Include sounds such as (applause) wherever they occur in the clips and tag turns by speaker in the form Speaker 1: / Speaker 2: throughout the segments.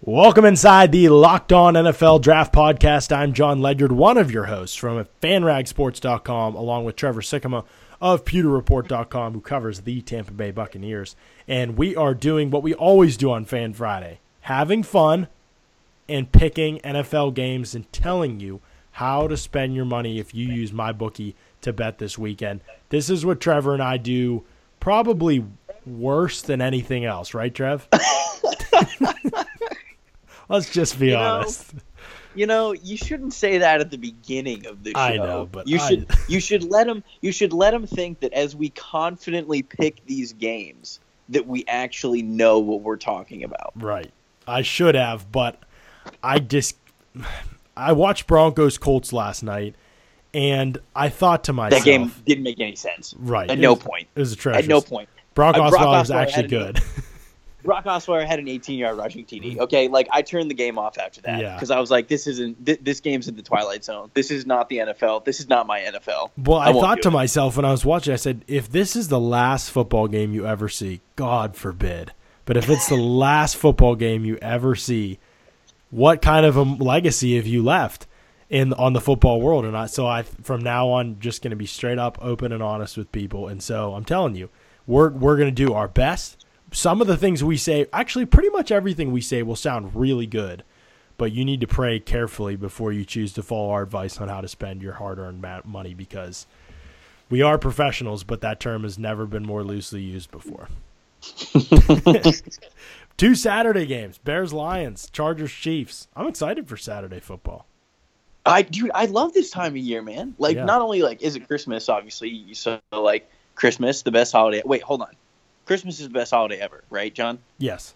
Speaker 1: Welcome inside the Locked On NFL Draft Podcast. I'm Jon Ledyard, one of your hosts from FanRagSports.com, along with Trevor Sikkema of PewterReport.com, who covers the Tampa Bay Buccaneers. And we are doing what we always do on Fan Friday having fun and picking NFL games and telling you how to spend your money if you use my bookie to bet this weekend. This is what Trevor and I do probably worse than anything else, right, Trev? (laughs) Let's just be
Speaker 2: You know,
Speaker 1: honest.
Speaker 2: You know, you shouldn't say that at the beginning of the show.
Speaker 1: I know, but
Speaker 2: you
Speaker 1: I-
Speaker 2: should (laughs) you should let them you should let them think that as we confidently pick these games that we actually know what we're talking about.
Speaker 1: Right. I should have, but I just I watched Broncos Colts last night and I thought to myself
Speaker 2: That game didn't make any sense.
Speaker 1: Right.
Speaker 2: At no
Speaker 1: was-
Speaker 2: point.
Speaker 1: It was a treasure.
Speaker 2: At no point.
Speaker 1: Brock Osweiler was actually good. (laughs)
Speaker 2: Brock Osweiler had an 18-yard rushing TD. Mm-hmm. Okay, like I turned the game off after that
Speaker 1: Yeah.
Speaker 2: because I was like, "This isn't. Th- this game's in the twilight zone. This is not the NFL. This is not my NFL."
Speaker 1: Well, I,
Speaker 2: won't
Speaker 1: thought to
Speaker 2: it.
Speaker 1: myself when I was watching, I said, if this is the last football game you ever see, God forbid. But if it's the (laughs) last football game you ever see, what kind of a legacy have you left in on the football world? And I, so I, from now on, just going to be straight up, open and honest with people. And so I'm telling you, we're we're going to do our best. Some of the things we say, actually, pretty much everything we say will sound really good but you need to pray carefully before you choose to follow our advice on how to spend your hard-earned money because we are professionals, but that term has never been more loosely used before. (laughs) Two Saturday games: Bears, Lions, Chargers, Chiefs. I'm excited for Saturday football.
Speaker 2: I dude, I love this time of year, man. Like
Speaker 1: Yeah.
Speaker 2: not only like is it Christmas, obviously, so like Christmas, the best holiday. Wait, hold on. Christmas is the best holiday ever, right, John?
Speaker 1: Yes,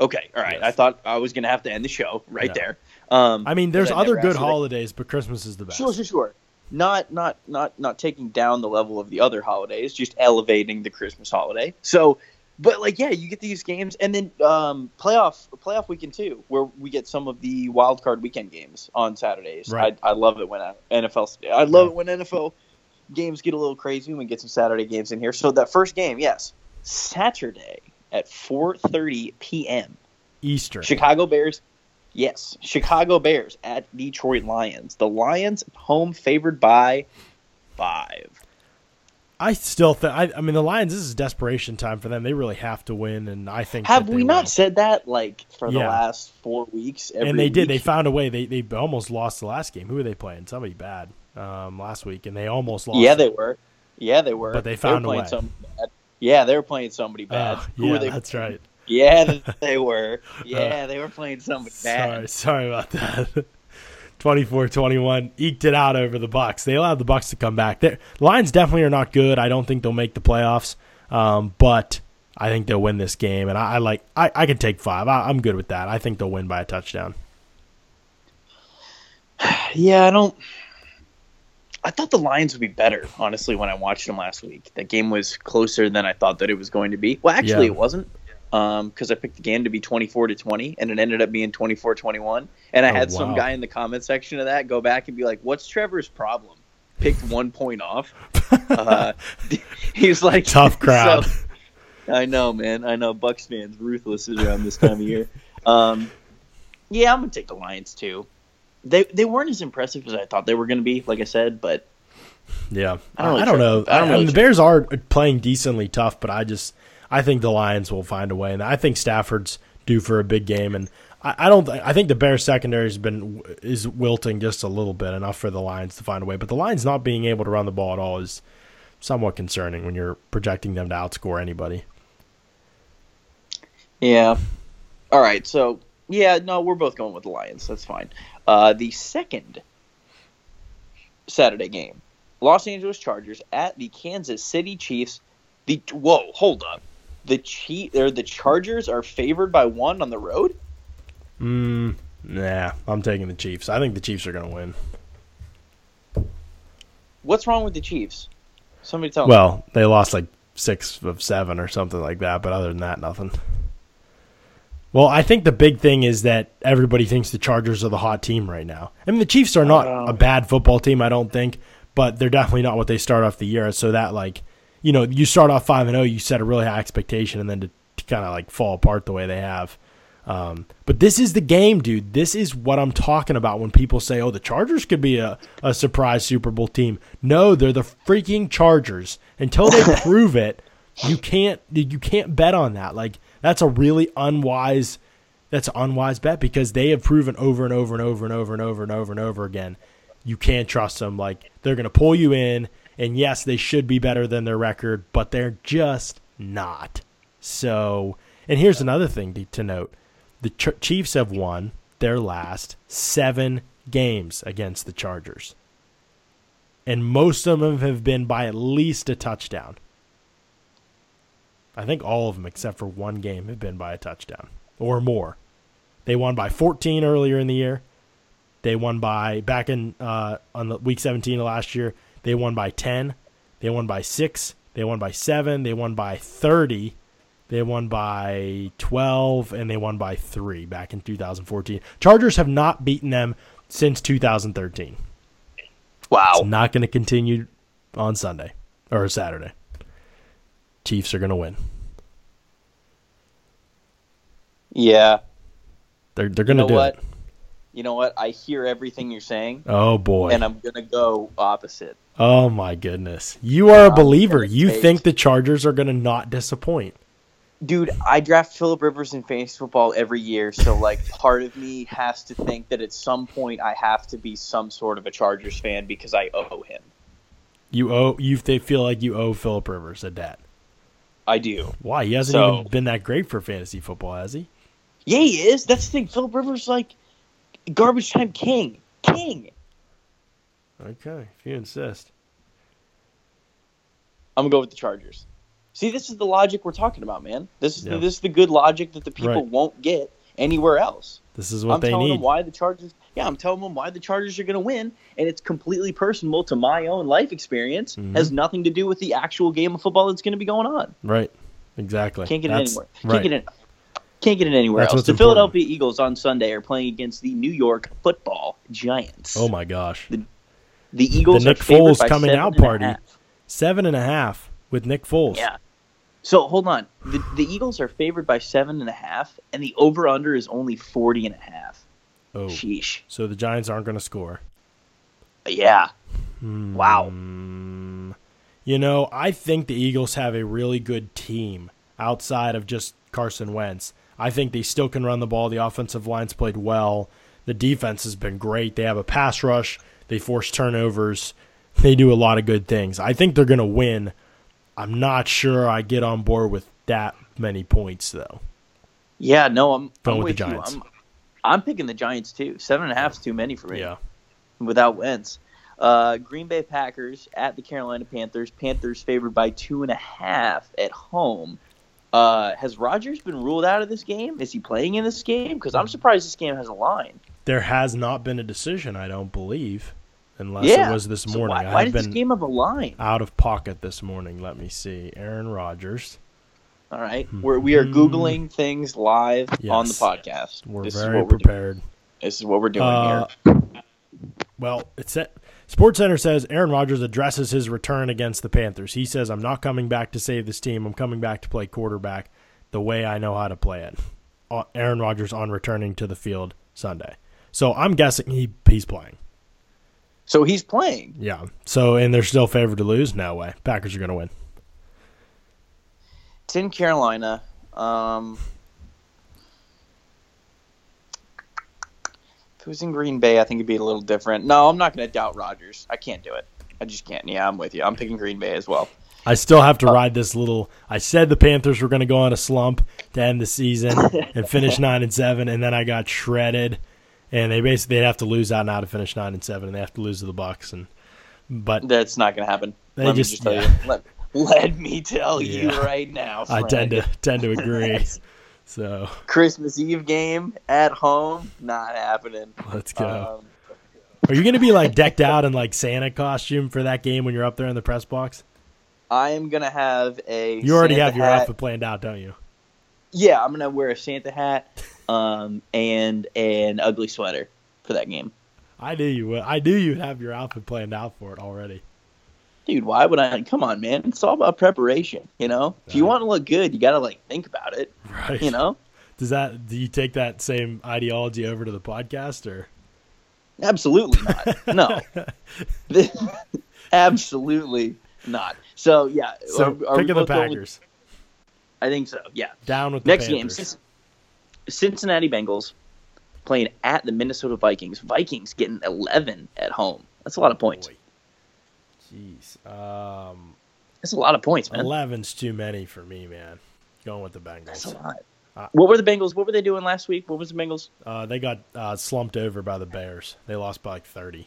Speaker 2: Okay, all right.
Speaker 1: Yes.
Speaker 2: I thought I was gonna have to end the show right
Speaker 1: Yeah.
Speaker 2: there. Um,
Speaker 1: I mean there's other good holidays, but Christmas is the best.
Speaker 2: Sure, sure, sure. Not, not, not, not taking down the level of the other holidays, just elevating the Christmas holiday. So, but like, yeah, you get these games, and then um, playoff, playoff weekend too, where we get some of the wild card weekend games on Saturdays.
Speaker 1: Right.
Speaker 2: I, I love it when I, NFL, I love it when NFL games get a little crazy. when We get some Saturday games in here. So that first game, yes, Saturday at 4:30 p.m.
Speaker 1: Eastern.
Speaker 2: Chicago Bears. Yes, Chicago Bears at Detroit Lions. The Lions home favored by five.
Speaker 1: I still think. I, I mean, the Lions. This is desperation time for them. They really have to win, and I think
Speaker 2: Have
Speaker 1: they
Speaker 2: we not
Speaker 1: will.
Speaker 2: said that like for the
Speaker 1: Yeah.
Speaker 2: last four weeks? Every
Speaker 1: and they did. They found a way. They they almost lost the last game. Who were they playing? Somebody bad um, last week, and they almost lost.
Speaker 2: Yeah, they were. Yeah, they were.
Speaker 1: But they found a
Speaker 2: playing
Speaker 1: way.
Speaker 2: Yeah, they were playing somebody bad.
Speaker 1: Oh,
Speaker 2: Who
Speaker 1: yeah,
Speaker 2: were they?
Speaker 1: that's right.
Speaker 2: Yeah, (laughs) they were. Yeah, they were playing somebody bad.
Speaker 1: sorry sorry about that. (laughs) 24-21 eked it out over the Bucks. They allowed the Bucks to come back. Their Lions definitely are not good. I don't think they'll make the playoffs, um, but I think they'll win this game. And I, I like. I, I can take five. I, I'm good with that. I think they'll win by a touchdown. (sighs)
Speaker 2: Yeah, I don't. I thought the Lions would be better, honestly, when I watched them last week. That game was closer than I thought that it was going to be. Well, actually,
Speaker 1: Yeah.
Speaker 2: it wasn't, because I picked the game to be twenty-four to twenty, and it ended up being 24-21. And I
Speaker 1: Oh,
Speaker 2: had some guy in the comment section of that go back and be like, "What's Trevor's problem? Picked one point off." (laughs) Uh, (laughs) he's like,
Speaker 1: Tough (laughs) crowd.
Speaker 2: So- I know, man. I know. Bucks fans ruthless around this time of year. Um, yeah, I'm gonna take the Lions too. They they weren't as impressive as I thought they were gonna be. Like I said, but
Speaker 1: Yeah,
Speaker 2: I don't really
Speaker 1: I don't know.
Speaker 2: I don't
Speaker 1: I-
Speaker 2: really
Speaker 1: the. Bears are playing decently tough, but I just I think the Lions will find a way, and I think Stafford's due for a big game. And I, I don't. I think the Bears secondary has been is wilting just a little bit enough for the Lions to find a way. But the Lions not being able to run the ball at all is somewhat concerning when you're projecting them to outscore anybody.
Speaker 2: yeah. All right, so yeah, no, we're both going with the Lions. That's fine. Uh, the second Saturday game, Los Angeles Chargers at the Kansas City Chiefs. The whoa, hold up. The Chief the Chargers are favored by one on the road.
Speaker 1: Mm, nah, I'm taking the Chiefs. I think the Chiefs are going to win.
Speaker 2: What's wrong with the Chiefs? Somebody tell me.
Speaker 1: Well, they lost like six of seven or something like that, but other than that, nothing. Well, I think the big thing is that everybody thinks the Chargers are the hot team right now. I mean, the Chiefs are not
Speaker 2: Oh.
Speaker 1: a bad football team, I don't think, but they're definitely not what they start off the year. So that like, you know, you start off five and zero, you set a really high expectation, and then to, to kind of like fall apart the way they have. Um, but this is the game, dude. This is what I'm talking about when people say, "Oh, the Chargers could be a, a surprise Super Bowl team." No, they're the freaking Chargers. Until they (laughs) prove it, you can't you can't bet on that. Like that's a really unwise that's an unwise bet because they have proven over and over and over and over and over and over and over again you can't trust them. Like they're going to pull you in, and yes, they should be better than their record, but they're just not. So, and here's another thing to, to note: the Ch- Chiefs have won their last seven games against the Chargers, and most of them have been by at least a touchdown. I think all of them, except for one game, have been by a touchdown or more. They won by 14 earlier in the year. They won by back in uh, on the week 17 of last year. They won by 10. They won by six. They won by seven. They won by 30. They won by 12, and they won by three back in 2014. Chargers have not beaten them since 2013.
Speaker 2: Wow.
Speaker 1: It's not going to continue on Sunday or Saturday. Chiefs are going to win.
Speaker 2: Yeah.
Speaker 1: They're they're going to
Speaker 2: know
Speaker 1: do
Speaker 2: what?
Speaker 1: it.
Speaker 2: You know what? I hear everything you're saying,
Speaker 1: Oh boy.
Speaker 2: and I'm gonna go opposite.
Speaker 1: Oh my goodness. You are a believer. You think the Chargers are going to not disappoint.
Speaker 2: Dude, I draft Philip Rivers in fantasy football every year, so like part of me has to think that at some point I have to be some sort of a Chargers fan because I owe him.
Speaker 1: You owe you they feel like you owe Philip Rivers a debt.
Speaker 2: I do.
Speaker 1: Why? He hasn't
Speaker 2: So-
Speaker 1: even been that great for fantasy football, has he?
Speaker 2: Yeah, he is. That's the thing. Philip Rivers like garbage time king. King.
Speaker 1: Okay, if you insist.
Speaker 2: I'm gonna go with the Chargers. See, this is the logic we're talking about, man. This is
Speaker 1: Yeah.
Speaker 2: the, this is the good logic that the people
Speaker 1: Right.
Speaker 2: won't get anywhere else.
Speaker 1: This is what
Speaker 2: I'm
Speaker 1: they
Speaker 2: telling
Speaker 1: need.
Speaker 2: them why the Chargers. Yeah, I'm telling them why the Chargers are going to win, and it's completely personal to my own life experience.
Speaker 1: Mhm.
Speaker 2: Has nothing to do with the actual game of football that's going to be going on.
Speaker 1: Right. Exactly.
Speaker 2: Can't get
Speaker 1: That's-
Speaker 2: it anywhere. Can't get it. Can't get it anywhere
Speaker 1: That's
Speaker 2: else. The
Speaker 1: important.
Speaker 2: Philadelphia Eagles on Sunday are playing against the New York Football Giants.
Speaker 1: Oh my gosh.
Speaker 2: The Eagles
Speaker 1: The Nick Foles coming out party.
Speaker 2: half.
Speaker 1: Seven and a half with Nick Foles.
Speaker 2: Yeah. So hold on. The, the Eagles are favored by seven and a half, and the over under is only forty and a half.
Speaker 1: Oh.
Speaker 2: Sheesh.
Speaker 1: So the Giants aren't going to score.
Speaker 2: Yeah. Wow.
Speaker 1: Hmm. You know, I think the Eagles have a really good team outside of just Carson Wentz. I think they still can run the ball. The offensive line's played well. The defense has been great. They have a pass rush. They force turnovers. They do a lot of good things. I think they're going to win. I'm not sure I get on board with that many points, though.
Speaker 2: Yeah, no, I'm,
Speaker 1: Going
Speaker 2: I'm
Speaker 1: with the Giants.
Speaker 2: you. I'm, I'm picking the Giants too. Seven and a half is too many for me.
Speaker 1: Yeah.
Speaker 2: Without Wentz. Uh, Green Bay Packers at the Carolina Panthers. Panthers favored by two and a half at home. Uh, has Rodgers been ruled out of this game? Is he playing in this game? Because I'm surprised this game has a line.
Speaker 1: There has not been a decision, I don't believe, unless
Speaker 2: yeah.
Speaker 1: it was this
Speaker 2: So
Speaker 1: morning.
Speaker 2: why,
Speaker 1: I
Speaker 2: why
Speaker 1: have
Speaker 2: did this game have a line?
Speaker 1: out of pocket this morning. Let me see. Aaron Rodgers.
Speaker 2: All right, we're, we are googling things live on the
Speaker 1: Hmm.
Speaker 2: Podcast.
Speaker 1: We're
Speaker 2: this is
Speaker 1: very
Speaker 2: what we're doing.
Speaker 1: prepared.
Speaker 2: This is what we're doing
Speaker 1: Uh,
Speaker 2: here.
Speaker 1: Well, it's Sports Center says Aaron Rodgers addresses his return against the Panthers. He says, "I'm not coming back to save this team. I'm coming back to play quarterback the way I know how to play it." Uh, Aaron Rodgers on returning to the field Sunday. So I'm guessing he he's playing.
Speaker 2: So he's playing.
Speaker 1: Yeah. So and they're still favored to lose. No way. Packers are going to win.
Speaker 2: It's in Carolina. Um, if it was in Green Bay, I think it'd be a little different. No, I'm not going to doubt Rodgers. I can't do it. I just can't. Yeah, I'm with you. I'm picking Green Bay as well.
Speaker 1: I still have to ride this little. I said the Panthers were going to go on a slump to end the season (laughs) and finish nine and seven, and then I got shredded. And they basically they'd have to lose out now to finish nine and seven, and they have to lose to the Bucks. And but
Speaker 2: That's not going to happen.
Speaker 1: They
Speaker 2: let
Speaker 1: just-
Speaker 2: me just tell
Speaker 1: yeah.
Speaker 2: you. Let, let me tell you right now.
Speaker 1: I tend to tend to agree. (laughs) So
Speaker 2: Christmas Eve game at home, not happening.
Speaker 1: let's go.
Speaker 2: Um,
Speaker 1: Are you going to be like decked out in like Santa costume for that game when you're up there in the press box?
Speaker 2: I am gonna have a.
Speaker 1: You already
Speaker 2: Santa
Speaker 1: have your
Speaker 2: hat.
Speaker 1: outfit planned out, don't you?
Speaker 2: Yeah, I'm gonna wear a Santa hat, um, and an ugly sweater for that game.
Speaker 1: I knew you would. I knew you'd have your outfit planned out for it already.
Speaker 2: Dude, why would I? Come on, man. It's all about preparation. You know, if you want to look good, you gotta like think about it.
Speaker 1: Right.
Speaker 2: You know,
Speaker 1: Does that do you take that same ideology over to the podcast or?
Speaker 2: Absolutely not. (laughs) No, (laughs) absolutely not. So yeah,
Speaker 1: So
Speaker 2: are- are
Speaker 1: picking the
Speaker 2: going with-
Speaker 1: Packers.
Speaker 2: I think so. Yeah.
Speaker 1: Down with the
Speaker 2: Next game, Cincinnati Bengals playing at the Minnesota Vikings. Vikings getting 11 at home. That's a lot of points.
Speaker 1: Boy. Jeez. Um,
Speaker 2: That's a lot of points, man.
Speaker 1: 11's too many for me, man. Going with the Bengals.
Speaker 2: That's a lot.
Speaker 1: Uh,
Speaker 2: what were the Bengals? What were they doing last week? What was the Bengals?
Speaker 1: Uh, they got uh, slumped over by the Bears. They lost by like 30.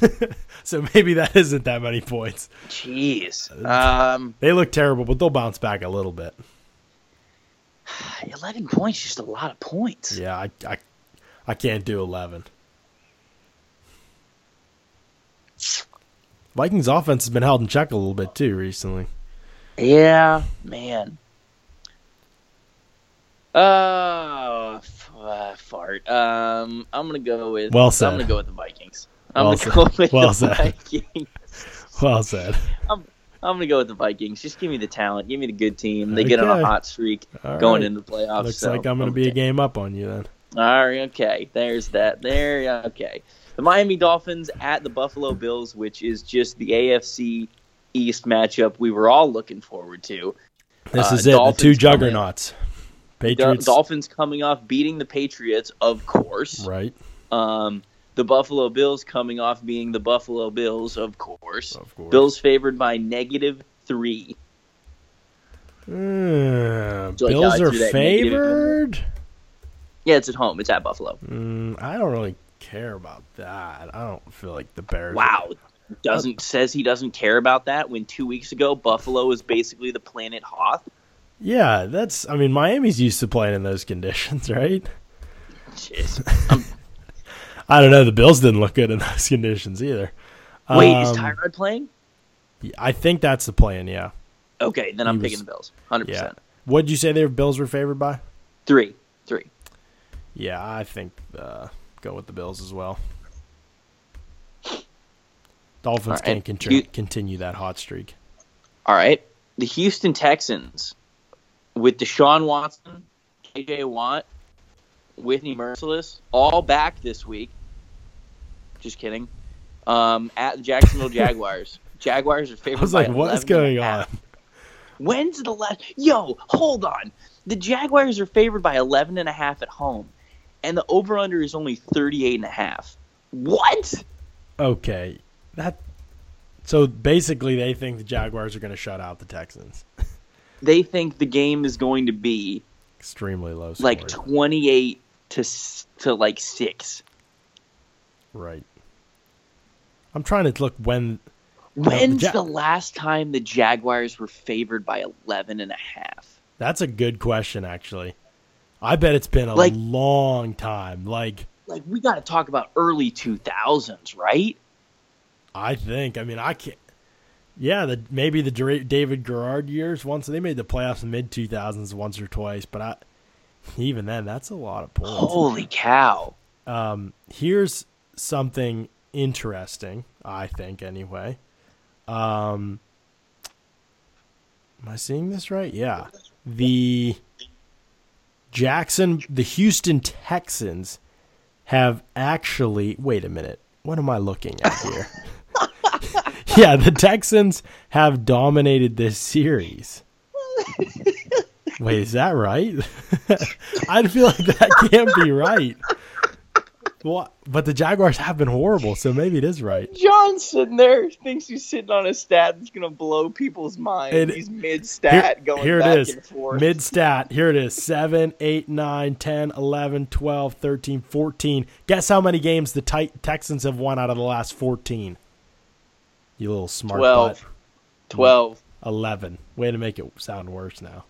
Speaker 1: (laughs) so maybe that isn't that many points.
Speaker 2: Jeez. Um,
Speaker 1: They look terrible, but they'll bounce back a little bit. (sighs)
Speaker 2: 11 points, just a lot of points.
Speaker 1: Yeah, I, I, I can't do 11. Vikings offense has been held in check a little bit too recently.
Speaker 2: Yeah, man. Uh, f- uh, fart. Um, I'm gonna go with.
Speaker 1: Well said.
Speaker 2: I'm gonna go with the Vikings. I'm
Speaker 1: Well
Speaker 2: gonna go with
Speaker 1: Well
Speaker 2: the
Speaker 1: said.
Speaker 2: Vikings.
Speaker 1: Well said.
Speaker 2: I'm gonna go with the Vikings. Just give me the talent. Give me the good team. They get on a hot streak
Speaker 1: All
Speaker 2: going
Speaker 1: right.
Speaker 2: into the playoffs.
Speaker 1: Looks
Speaker 2: so
Speaker 1: like I'm going to be a game up on you then.
Speaker 2: All right, okay. There's that. There, okay. The Miami Dolphins at the Buffalo Bills, which is just the AFC East matchup we were all looking forward to.
Speaker 1: This
Speaker 2: Uh,
Speaker 1: is it. The two juggernauts.
Speaker 2: The
Speaker 1: Patriots.
Speaker 2: Dolphins coming off beating the Patriots, of course.
Speaker 1: Right.
Speaker 2: Um, the Buffalo Bills coming off being the Buffalo Bills, of course.
Speaker 1: Of course.
Speaker 2: Bills favored by negative three.
Speaker 1: Mm,
Speaker 2: So,
Speaker 1: Bills are favored.
Speaker 2: Yeah, it's at home. It's at Buffalo.
Speaker 1: Mm, I don't really care about that. I don't feel like the Bears.
Speaker 2: Wow. Doesn't says he doesn't care about that when two weeks ago Buffalo was basically the planet Hoth.
Speaker 1: Yeah, that's. I mean, Miami's used to playing in those conditions, (laughs) right?
Speaker 2: Jeez. (laughs)
Speaker 1: I don't know. The Bills didn't look good in those (laughs) conditions either.
Speaker 2: Wait, is
Speaker 1: Um,
Speaker 2: Tyrod playing?
Speaker 1: I think that's the plan. Yeah.
Speaker 2: Okay, then I'm
Speaker 1: was-
Speaker 2: picking the Bills. Hundred
Speaker 1: Yeah.
Speaker 2: percent.
Speaker 1: What did you say? Their Bills were favored by?
Speaker 2: Three.
Speaker 1: Yeah, I think uh, go with the Bills as well. Dolphins
Speaker 2: right.
Speaker 1: can't contr-
Speaker 2: You-
Speaker 1: continue that hot streak.
Speaker 2: All right, the Houston Texans with Deshaun Watson, JJ Watt, Whitney Mercilus, all back this week. Just kidding. Um, at the Jacksonville (laughs) Jaguars. Jaguars are favored.
Speaker 1: I was like, what is
Speaker 2: 11 and a
Speaker 1: going on?
Speaker 2: When's the last? Yo, hold on. The Jaguars are favored by 11 and a half at home, and the over/under is only 38 and a half. What?
Speaker 1: Okay, that. So basically, they think the Jaguars are going to shut out the Texans. (laughs)
Speaker 2: They think the game is going to be
Speaker 1: Extremely low.
Speaker 2: like 28 to to like 6.
Speaker 1: right. I'm trying to look when.
Speaker 2: When's
Speaker 1: Ja-
Speaker 2: the last time the Jaguars were favored by 11 and a half?
Speaker 1: That's a good question, actually. I bet it's been a
Speaker 2: Like-
Speaker 1: long time. Like
Speaker 2: Like we got to talk about early 2000s, right?
Speaker 1: I think. I mean, I can't. Yeah, the maybe the David Garrard years. Once they made the playoffs in mid two thousands once or twice, but I even then that's a lot of points.
Speaker 2: Holy cow.
Speaker 1: Um, here's something interesting. I think anyway. Um, am I seeing this right? Yeah, the Jackson, the Houston Texans have actually. Wait a minute. What am I looking at here? (laughs) yeah, the Texans have dominated this series. Wait, is that right? (laughs) I feel like that can't be right. Well, but the Jaguars have been horrible, so maybe it is right.
Speaker 2: Jon's sitting there, thinks he's sitting on a stat that's going to blow people's minds.
Speaker 1: It-
Speaker 2: he's mid stat going
Speaker 1: here
Speaker 2: back
Speaker 1: it is.
Speaker 2: and forth.
Speaker 1: Mid stat. Here it is 7, 8, 9, 10, 11, 12, 13, 14. Guess how many games the Tit- Texans have won out of the last 14? You little smart
Speaker 2: 12.
Speaker 1: butt.
Speaker 2: 12.
Speaker 1: 11. Way to make it sound worse now.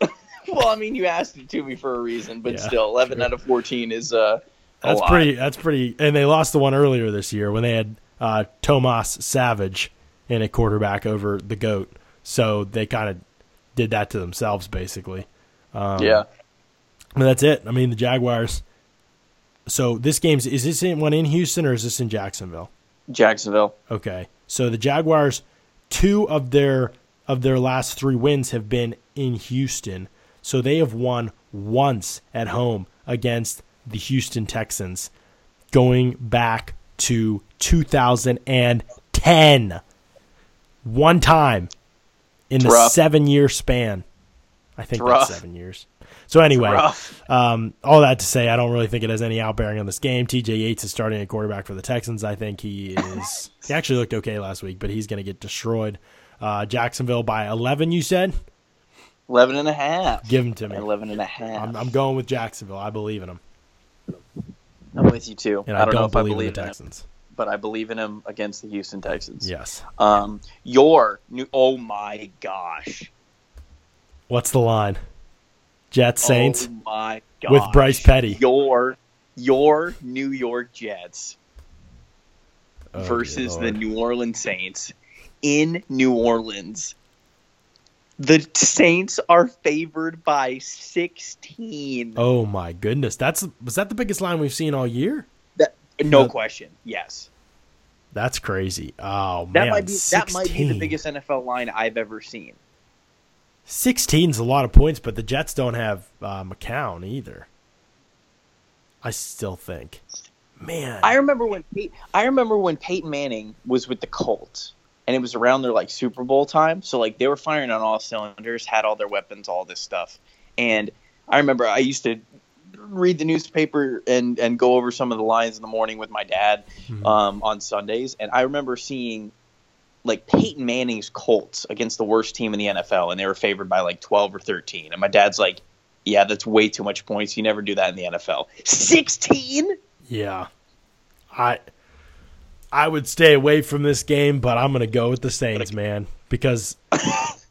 Speaker 1: (laughs)
Speaker 2: Well, I mean, you asked it to me for a reason, but
Speaker 1: Yeah,
Speaker 2: still, 11 out of 14 is uh,
Speaker 1: That's
Speaker 2: lot.
Speaker 1: pretty. That's pretty. And they lost the one earlier this year when they had uh, Tom Savage in a quarterback over the goat. So they kind of did that to themselves, basically. Um,
Speaker 2: yeah.
Speaker 1: But that's it. I mean, the Jaguars. So this game's is this in, one in Houston or is this in Jacksonville?
Speaker 2: Jacksonville.
Speaker 1: Okay. So the Jaguars, two of their of their last three wins have been in Houston. So they have won once at home against the Houston Texans going back to 2010. One time in the
Speaker 2: rough.
Speaker 1: seven year span. I think
Speaker 2: It's
Speaker 1: that's
Speaker 2: rough.
Speaker 1: seven years. So anyway, um, all that to say, I don't really think it has any outbearing on this game. TJ Yates is starting at quarterback for the Texans. I think he is. he actually looked okay last week, but he's going to get destroyed. Uh, Jacksonville by 11, you said?
Speaker 2: 11 and a half.
Speaker 1: Give him to me.
Speaker 2: 11 and a half.
Speaker 1: I'm, I'm going with Jacksonville. I believe in him,
Speaker 2: I'm with you too.
Speaker 1: and
Speaker 2: I
Speaker 1: I,
Speaker 2: don't, know
Speaker 1: don't
Speaker 2: if I
Speaker 1: believe, in the
Speaker 2: in him,
Speaker 1: Texans.
Speaker 2: but I believe in him against the Houston Texans.
Speaker 1: Yes.
Speaker 2: Um, your new. Oh my gosh.
Speaker 1: What's the line? Jets Saints
Speaker 2: Oh my gosh.
Speaker 1: with Bryce Petty
Speaker 2: Your your New York Jets
Speaker 1: Oh,
Speaker 2: versus the New Orleans Saints in New Orleans. The Saints are favored by 16.
Speaker 1: Oh my goodness, that's was that the biggest line we've seen all year?
Speaker 2: That, no
Speaker 1: No.
Speaker 2: question. Yes.
Speaker 1: That's crazy. Oh
Speaker 2: That
Speaker 1: man,
Speaker 2: might be that might be the biggest NFL line I've ever seen.
Speaker 1: 16's a lot of points, but the Jets don't have uh, McCown either. I still think, man.
Speaker 2: I remember when Pey- I remember when Peyton Manning was with the Colts, and it was around their like Super Bowl time. So like they were firing on all cylinders, had all their weapons, all this stuff. And I remember I used to read the newspaper and and go over some of the lines in the morning with my dad
Speaker 1: Mhm.
Speaker 2: um, on Sundays, and I remember seeing like Peyton Manning's Colts against the worst team in the NFL, and they were favored by like twelve or thirteen. And my dad's like, "Yeah, that's way too much points. You never do that in the NFL. Sixteen?
Speaker 1: yeah, I I would stay away from this game, but I'm gonna go with the Saints, man, because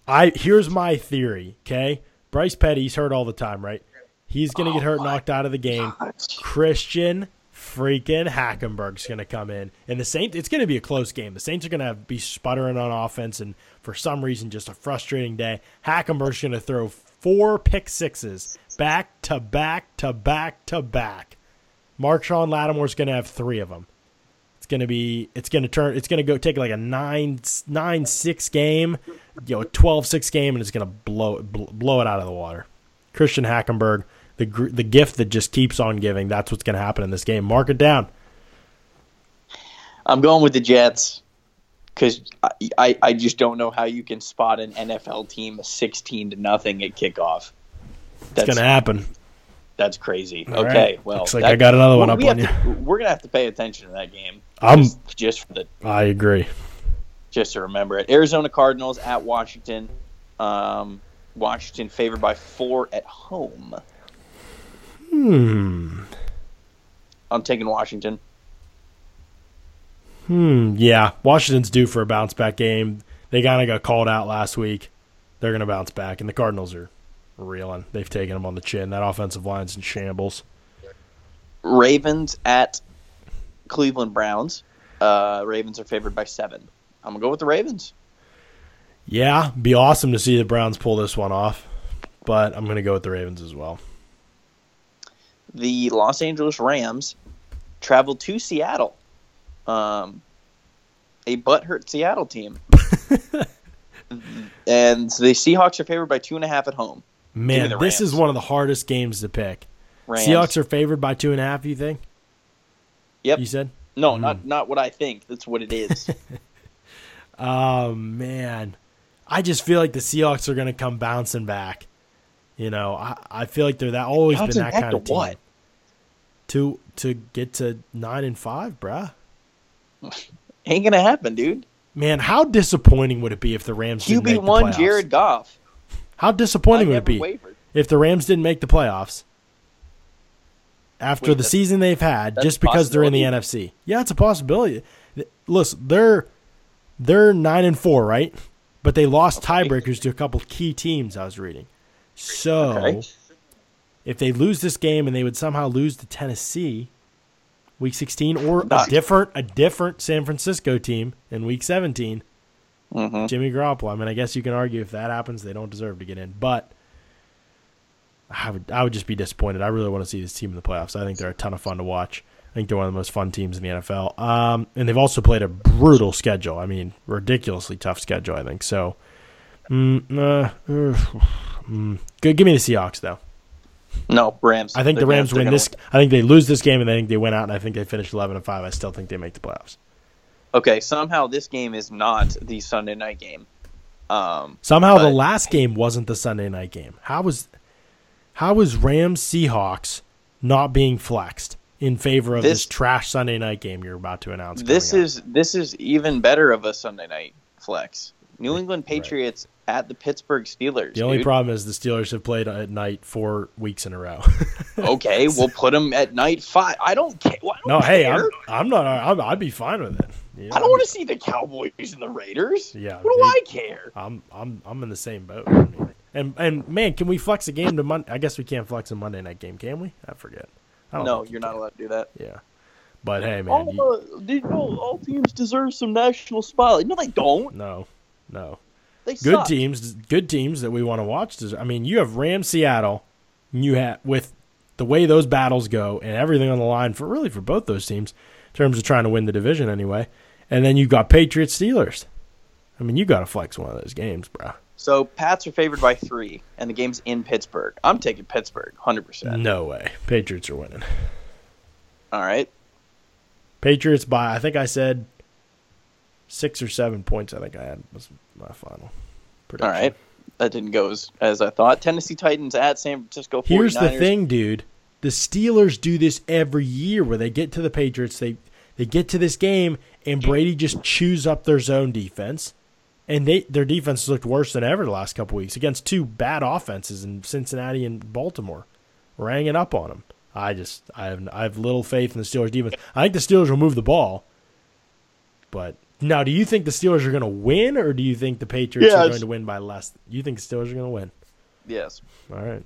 Speaker 1: I here's my theory. Okay, Bryce Petty's hurt all the time, right? He's gonna get
Speaker 2: Oh
Speaker 1: hurt, knocked out of the game. Christian freaking Hackenberg's going to come in, and the Saints. It's going to be a close game. The Saints are going to be sputtering on offense, and for some reason, just a frustrating day. Hackenberg's going to throw four pick sixes back to back to back to back. Marshon Lattimore's going to have three of them. It's going to be. It's to turn. It's going to go take like a nine nine six game, you know, 12-6 game, and it's going to blow it blow it out of the water. Christian Hackenberg, the the gift that just keeps on giving. That's what's going to happen in this game. Mark it down.
Speaker 2: I'm going with the Jets because I, I, I just don't know how you can spot an NFL team 16 to nothing at kickoff.
Speaker 1: It's
Speaker 2: That's
Speaker 1: going to happen.
Speaker 2: that's crazy.
Speaker 1: All
Speaker 2: okay,
Speaker 1: right.
Speaker 2: well,
Speaker 1: Looks like
Speaker 2: that-
Speaker 1: I got another one
Speaker 2: we-
Speaker 1: up
Speaker 2: we
Speaker 1: on you.
Speaker 2: to- we're gonna have to pay attention to that game.
Speaker 1: I'm-
Speaker 2: just, just for the
Speaker 1: I agree.
Speaker 2: just to remember it. Arizona Cardinals at Washington. Um, Washington favored by four at home.
Speaker 1: Hmm.
Speaker 2: I'm taking Washington.
Speaker 1: Hmm. Yeah. Washington's due for a bounce back game. They kind of got called out last week. They're going to bounce back, and the Cardinals are reeling. They've taken them on the chin. That offensive line's in shambles.
Speaker 2: Ravens at Cleveland Browns. Uh, Ravens are favored by seven. I'm gonna go with the Ravens.
Speaker 1: Yeah, be awesome to see the Browns pull this one off, but I'm going to go with the Ravens as well.
Speaker 2: the Los Angeles Rams travel to Seattle. Um, a butthurt Seattle team. (laughs) and the Seahawks are favored by two and a half at home.
Speaker 1: Man, this is one of the hardest games to pick.
Speaker 2: Rams.
Speaker 1: Seahawks are favored by two and a half. You think?
Speaker 2: Yep.
Speaker 1: You said.
Speaker 2: no, mm. not not what I think. That's what it is. (laughs)
Speaker 1: Oh man, I just feel like the Seahawks are going to come bouncing back. You know, I, I feel like they're that always
Speaker 2: Bouncing
Speaker 1: been that kind
Speaker 2: to
Speaker 1: of team.
Speaker 2: what?
Speaker 1: To to get to nine and five, bruh. (laughs)
Speaker 2: Ain't gonna happen, dude.
Speaker 1: Man, how disappointing would it be if the Rams didn't make
Speaker 2: QB one? Jared Goff.
Speaker 1: How disappointing would it be
Speaker 2: wavered.
Speaker 1: if the Rams didn't make the playoffs after
Speaker 2: Wait,
Speaker 1: the season they've had, just because they're in the? NFC? Yeah, it's a possibility. Listen, they're they're nine and four, right? But they lost
Speaker 2: Okay.
Speaker 1: tiebreakers to a couple key teams. I was reading. So
Speaker 2: Okay.
Speaker 1: if they lose this game and they would somehow lose to Tennessee, week sixteen, or a different a different San Francisco team in week seventeen,
Speaker 2: Mhm.
Speaker 1: Jimmy Garoppolo. I mean, I guess you can argue if that happens, they don't deserve to get in, but. I would, I would just be disappointed. I really want to see this team in the playoffs. I think they're a ton of fun to watch. I think they're one of the most fun teams in the NFL. Um, and they've also played a brutal schedule. I mean, ridiculously tough schedule. I think so. Mm, uh, uh, mm. Good. Give me the Seahawks though.
Speaker 2: No, Rams.
Speaker 1: I think the Rams win this.
Speaker 2: gonna
Speaker 1: I think they lose this game, and I think they win out, and I think they finish eleven and five. I still think they make the playoffs.
Speaker 2: Okay, somehow this game is not the Sunday night game. Um,
Speaker 1: Somehow the last game wasn't the Sunday night game. How was how was Rams Seahawks not being flexed in favor of this,
Speaker 2: This-
Speaker 1: trash Sunday night game you're about to announce?
Speaker 2: this
Speaker 1: coming up?
Speaker 2: is this is even better of a Sunday night flex. New England Patriots at the Pittsburgh Steelers.
Speaker 1: the only
Speaker 2: dude.
Speaker 1: problem is the Steelers have played at night four weeks in a row. (laughs)
Speaker 2: Okay, we'll put them at night five. I don't care. I don't
Speaker 1: no, hey, I'm,
Speaker 2: care.
Speaker 1: I'm not. I'm, I'd be fine with it.
Speaker 2: I don't want to see the Cowboys and the Raiders.
Speaker 1: Yeah,
Speaker 2: What do I care?
Speaker 1: I'm I'm I'm in the same boat. I mean, and and man, can we flex a game to Monday? I guess we can't flex a Monday night game, can we? I forget. I
Speaker 2: No,
Speaker 1: you
Speaker 2: you're not
Speaker 1: can.
Speaker 2: allowed to do that.
Speaker 1: Yeah, but hey, man, you-
Speaker 2: All, uh, you know, all teams deserve some national spotlight. No, they don't.
Speaker 1: no, no.
Speaker 2: They
Speaker 1: good
Speaker 2: suck.
Speaker 1: teams, good teams that we want to watch. Does- I mean, you have Rams, Seattle. and You have with the way those battles go and everything on the line for really for both those teams in terms of trying to win the division anyway. And then you've got Patriots, Steelers. I mean, you got to flex one of those games, bro.
Speaker 2: So Pats are favored by three, and the game's in Pittsburgh. I'm taking Pittsburgh, hundred percent.
Speaker 1: No way, Patriots are winning.
Speaker 2: All right.
Speaker 1: Patriots by I think I said six or seven points. I think I had was my final prediction.
Speaker 2: All right, That didn't go as, as I thought. Tennessee Titans at San Francisco 49ers.
Speaker 1: Here's the thing, dude. The Steelers do this every year where they get to the Patriots, they they get to this game, and Brady just chews up their zone defense. And they their defense has looked worse than ever the last couple weeks against two bad offenses in Cincinnati and Baltimore. We're hanging up on them. I just I have I have little faith in the Steelers defense. I think the Steelers will move the ball. But now, do you think the Steelers are going to win, or do you think the Patriots
Speaker 2: Yeah,
Speaker 1: are going to win by less? You think the Steelers are going to win?
Speaker 2: Yes.
Speaker 1: All right.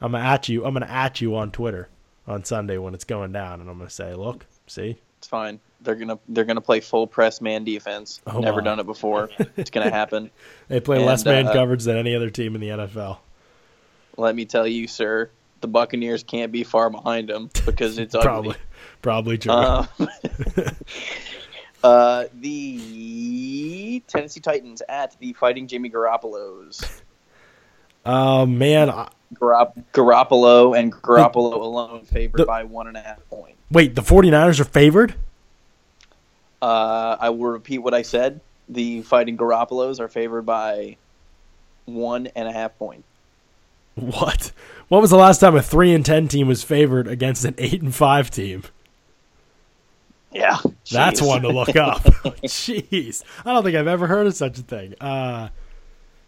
Speaker 1: I'm gonna at you. I'm gonna at you on Twitter on Sunday when it's going down, and I'm gonna say, look, see,
Speaker 2: It's fine. They're gonna they're gonna play full press man defense.
Speaker 1: Oh,
Speaker 2: Never
Speaker 1: my.
Speaker 2: done it before. it's gonna happen. (laughs)
Speaker 1: they play less man
Speaker 2: uh,
Speaker 1: coverage than any other team in the NFL.
Speaker 2: Let me tell you, sir, the Buccaneers can't be far behind them because it's (laughs) ugly.
Speaker 1: Probably, probably true.
Speaker 2: Uh, (laughs) uh, the Tennessee Titans at the Fighting Jimmy Garoppolo's.
Speaker 1: Oh man, I,
Speaker 2: Garop- Garoppolo and Garoppolo alone favored
Speaker 1: The-
Speaker 2: by one and a half points.
Speaker 1: Wait, the 49ers are favored.
Speaker 2: Uh, I will repeat what I said. The Fighting Garoppolos are favored by one and a half point.
Speaker 1: What? When was the last time a three and ten team was favored against an eight and five team?
Speaker 2: Yeah,
Speaker 1: That's one to look up. (laughs) Jeez, I don't think I've ever heard of such a thing. Uh,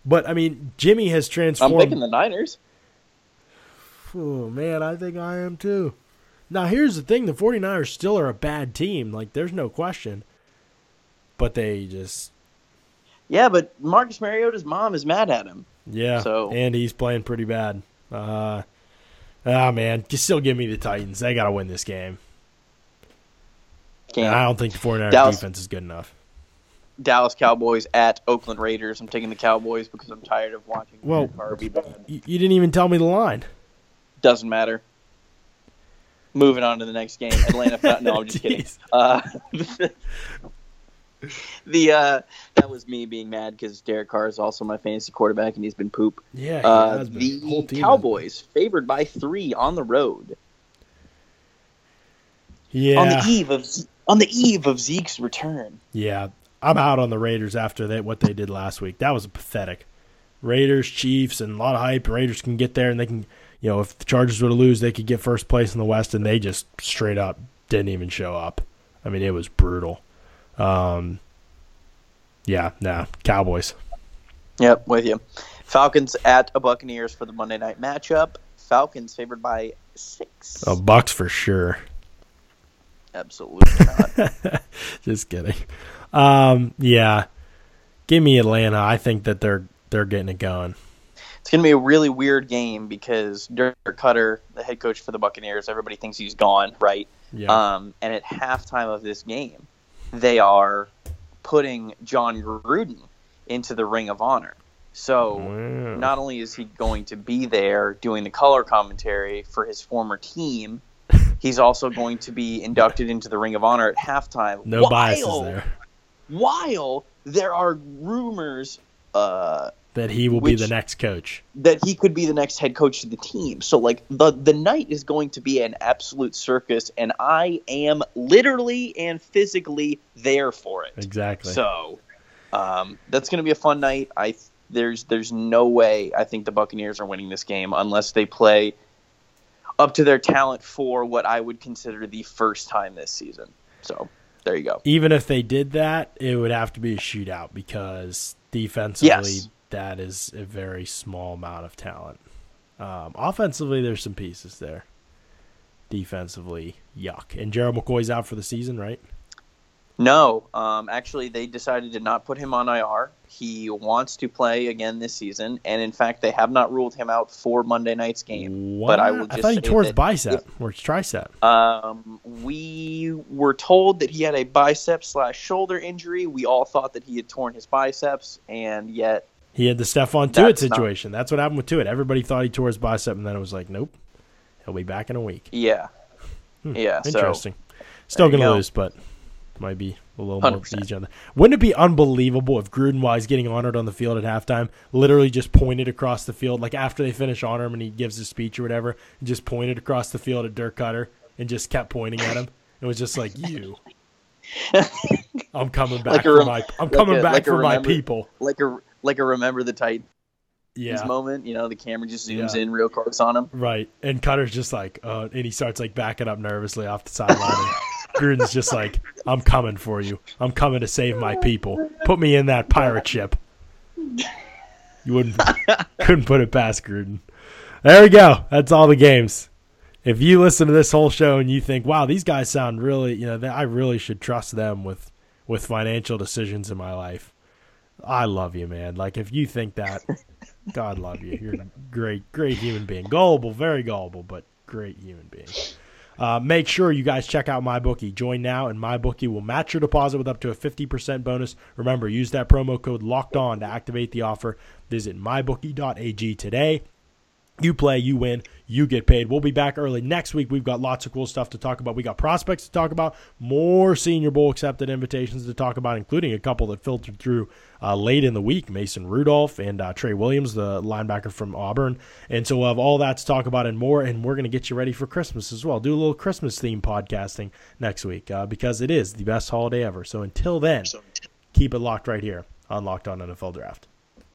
Speaker 1: but I mean, Jimmy has transformed.
Speaker 2: I'm picking the Niners.
Speaker 1: Oh man, I think I am too. Now here's the thing, the 49ers still are a bad team, like there's no question. But they just
Speaker 2: Yeah, but Marcus Mariota's mom is mad at him.
Speaker 1: yeah,
Speaker 2: So-
Speaker 1: and he's playing pretty bad. Uh Ah man, just still give me the Titans. They got to win this game.
Speaker 2: Can't.
Speaker 1: I don't think the 49ers
Speaker 2: Dallas-
Speaker 1: defense is good enough.
Speaker 2: Dallas Cowboys at Oakland Raiders. I'm taking the Cowboys because I'm tired of watching
Speaker 1: Well-
Speaker 2: Carr be bad.
Speaker 1: You didn't even tell me the line.
Speaker 2: Doesn't matter. Moving on to the next game. Atlanta. No, I'm just kidding. (laughs) Uh, (laughs) the uh, that was me being mad because Derek Carr is also my fantasy quarterback and he's been poop.
Speaker 1: Yeah, he
Speaker 2: Uh,
Speaker 1: has been. Whole
Speaker 2: the Cowboys favored by three on the road.
Speaker 1: Yeah.
Speaker 2: on the eve of on the eve of Zeke's return.
Speaker 1: Yeah, I'm out on the Raiders after that what they did last week. That was pathetic. Raiders, Chiefs, and a lot of hype. Raiders can get there, and they can, you know, if the Chargers were to lose, they could get first place in the West, and they just straight up didn't even show up. I mean, it was brutal. Um, yeah, nah, Cowboys.
Speaker 2: Yep, with you. Falcons at a Buccaneers for the Monday night matchup. Falcons favored by six.
Speaker 1: Oh, Bucks for sure.
Speaker 2: Absolutely not. (laughs)
Speaker 1: Just kidding. Um, yeah, give me Atlanta. I think that they're they're getting it going.
Speaker 2: It's going to be a really weird game because Dirk Koetter, the head coach for the Buccaneers, everybody thinks he's gone, right?
Speaker 1: Yeah,
Speaker 2: Um, and at halftime of this game, they are putting Jon Gruden into the Ring of Honor. So
Speaker 1: Wow.
Speaker 2: not only is he going to be there doing the color commentary for his former team, (laughs) he's also going to be inducted into the Ring of Honor at halftime.
Speaker 1: no
Speaker 2: while,
Speaker 1: biases there.
Speaker 2: While there are rumors uh,
Speaker 1: that he will
Speaker 2: which-
Speaker 1: be the next coach.
Speaker 2: that he could be the next head coach of the team. So like the the night is going to be an absolute circus, and I am literally and physically there for it.
Speaker 1: Exactly.
Speaker 2: So um, that's going to be a fun night. I there's there's no way I think the Buccaneers are winning this game unless they play up to their talent for what I would consider the first time this season. So there you go.
Speaker 1: Even if they did that, it would have to be a shootout because defensively,
Speaker 2: Yes.
Speaker 1: That is a very small amount of talent. Um, offensively, there's some pieces there. Defensively, yuck. And Gerald McCoy's out for the season, right?
Speaker 2: No, um, actually, they decided to not put him on IR. He wants to play again this season, and in fact, they have not ruled him out for Monday night's game.
Speaker 1: What?
Speaker 2: But I will
Speaker 1: I
Speaker 2: just
Speaker 1: thought he tore his bicep or his tricep.
Speaker 2: Um, we were told that he had a bicep slash shoulder injury. We all thought that he had torn his biceps, and yet,
Speaker 1: He had the Stephon Tuitt
Speaker 2: That's not-
Speaker 1: situation. That's what happened with Tuitt. Everybody thought he tore his bicep, and then it was like, nope, he'll be back in a week.
Speaker 2: yeah, yeah. So
Speaker 1: Hmm. Interesting. Still going to
Speaker 2: go.
Speaker 1: lose, but might be a little more
Speaker 2: 100%.
Speaker 1: easy on the. Wouldn't it be unbelievable if Gruden, while he's getting honored on the field at halftime, literally just pointed across the field, like after they finish honoring him and he gives his speech or whatever, just pointed across the field at Dirk Koetter and just kept pointing at him. It was just like (laughs) you. (laughs) I'm coming back
Speaker 2: Like a
Speaker 1: for my. I'm
Speaker 2: like
Speaker 1: coming
Speaker 2: a-
Speaker 1: back
Speaker 2: like
Speaker 1: for my people.
Speaker 2: like a like a remember the Titans
Speaker 1: Yeah.
Speaker 2: moment. You know, the camera just zooms
Speaker 1: Yeah.
Speaker 2: in real close on him.
Speaker 1: Right. And Koetter's just like, uh, and he starts like backing up nervously off the sideline. and (laughs) Gruden's just like, I'm coming for you. I'm coming to save my people. Put me in that pirate ship. You wouldn't, (laughs) couldn't put it past Gruden. There we go. That's all the games. If you listen to this whole show and you think, wow, these guys sound really, you know, that I really should trust them with, with financial decisions in my life. I love you, man. Like, if you think that, God love you. You're a great, great human being. Gullible, very gullible, but great human being. Uh, make sure you guys check out MyBookie. Join now, and MyBookie will match your deposit with up to a 50% bonus. Remember, use that promo code LOCKED ON to activate the offer. Visit mybookie.ag today. You play, you win, you get paid. We'll be back early next week. We've got lots of cool stuff to talk about. We got prospects to talk about, more Senior Bowl accepted invitations to talk about, including a couple that filtered through uh, late in the week Mason Rudolph and uh, Trey Williams, the linebacker from Auburn. And so we'll have all that to talk about and more. And we're going to get you ready for Christmas as well. Do a little Christmas theme podcasting next week uh, because it is the best holiday ever. So until then, keep it locked right here on Locked On NFL Draft.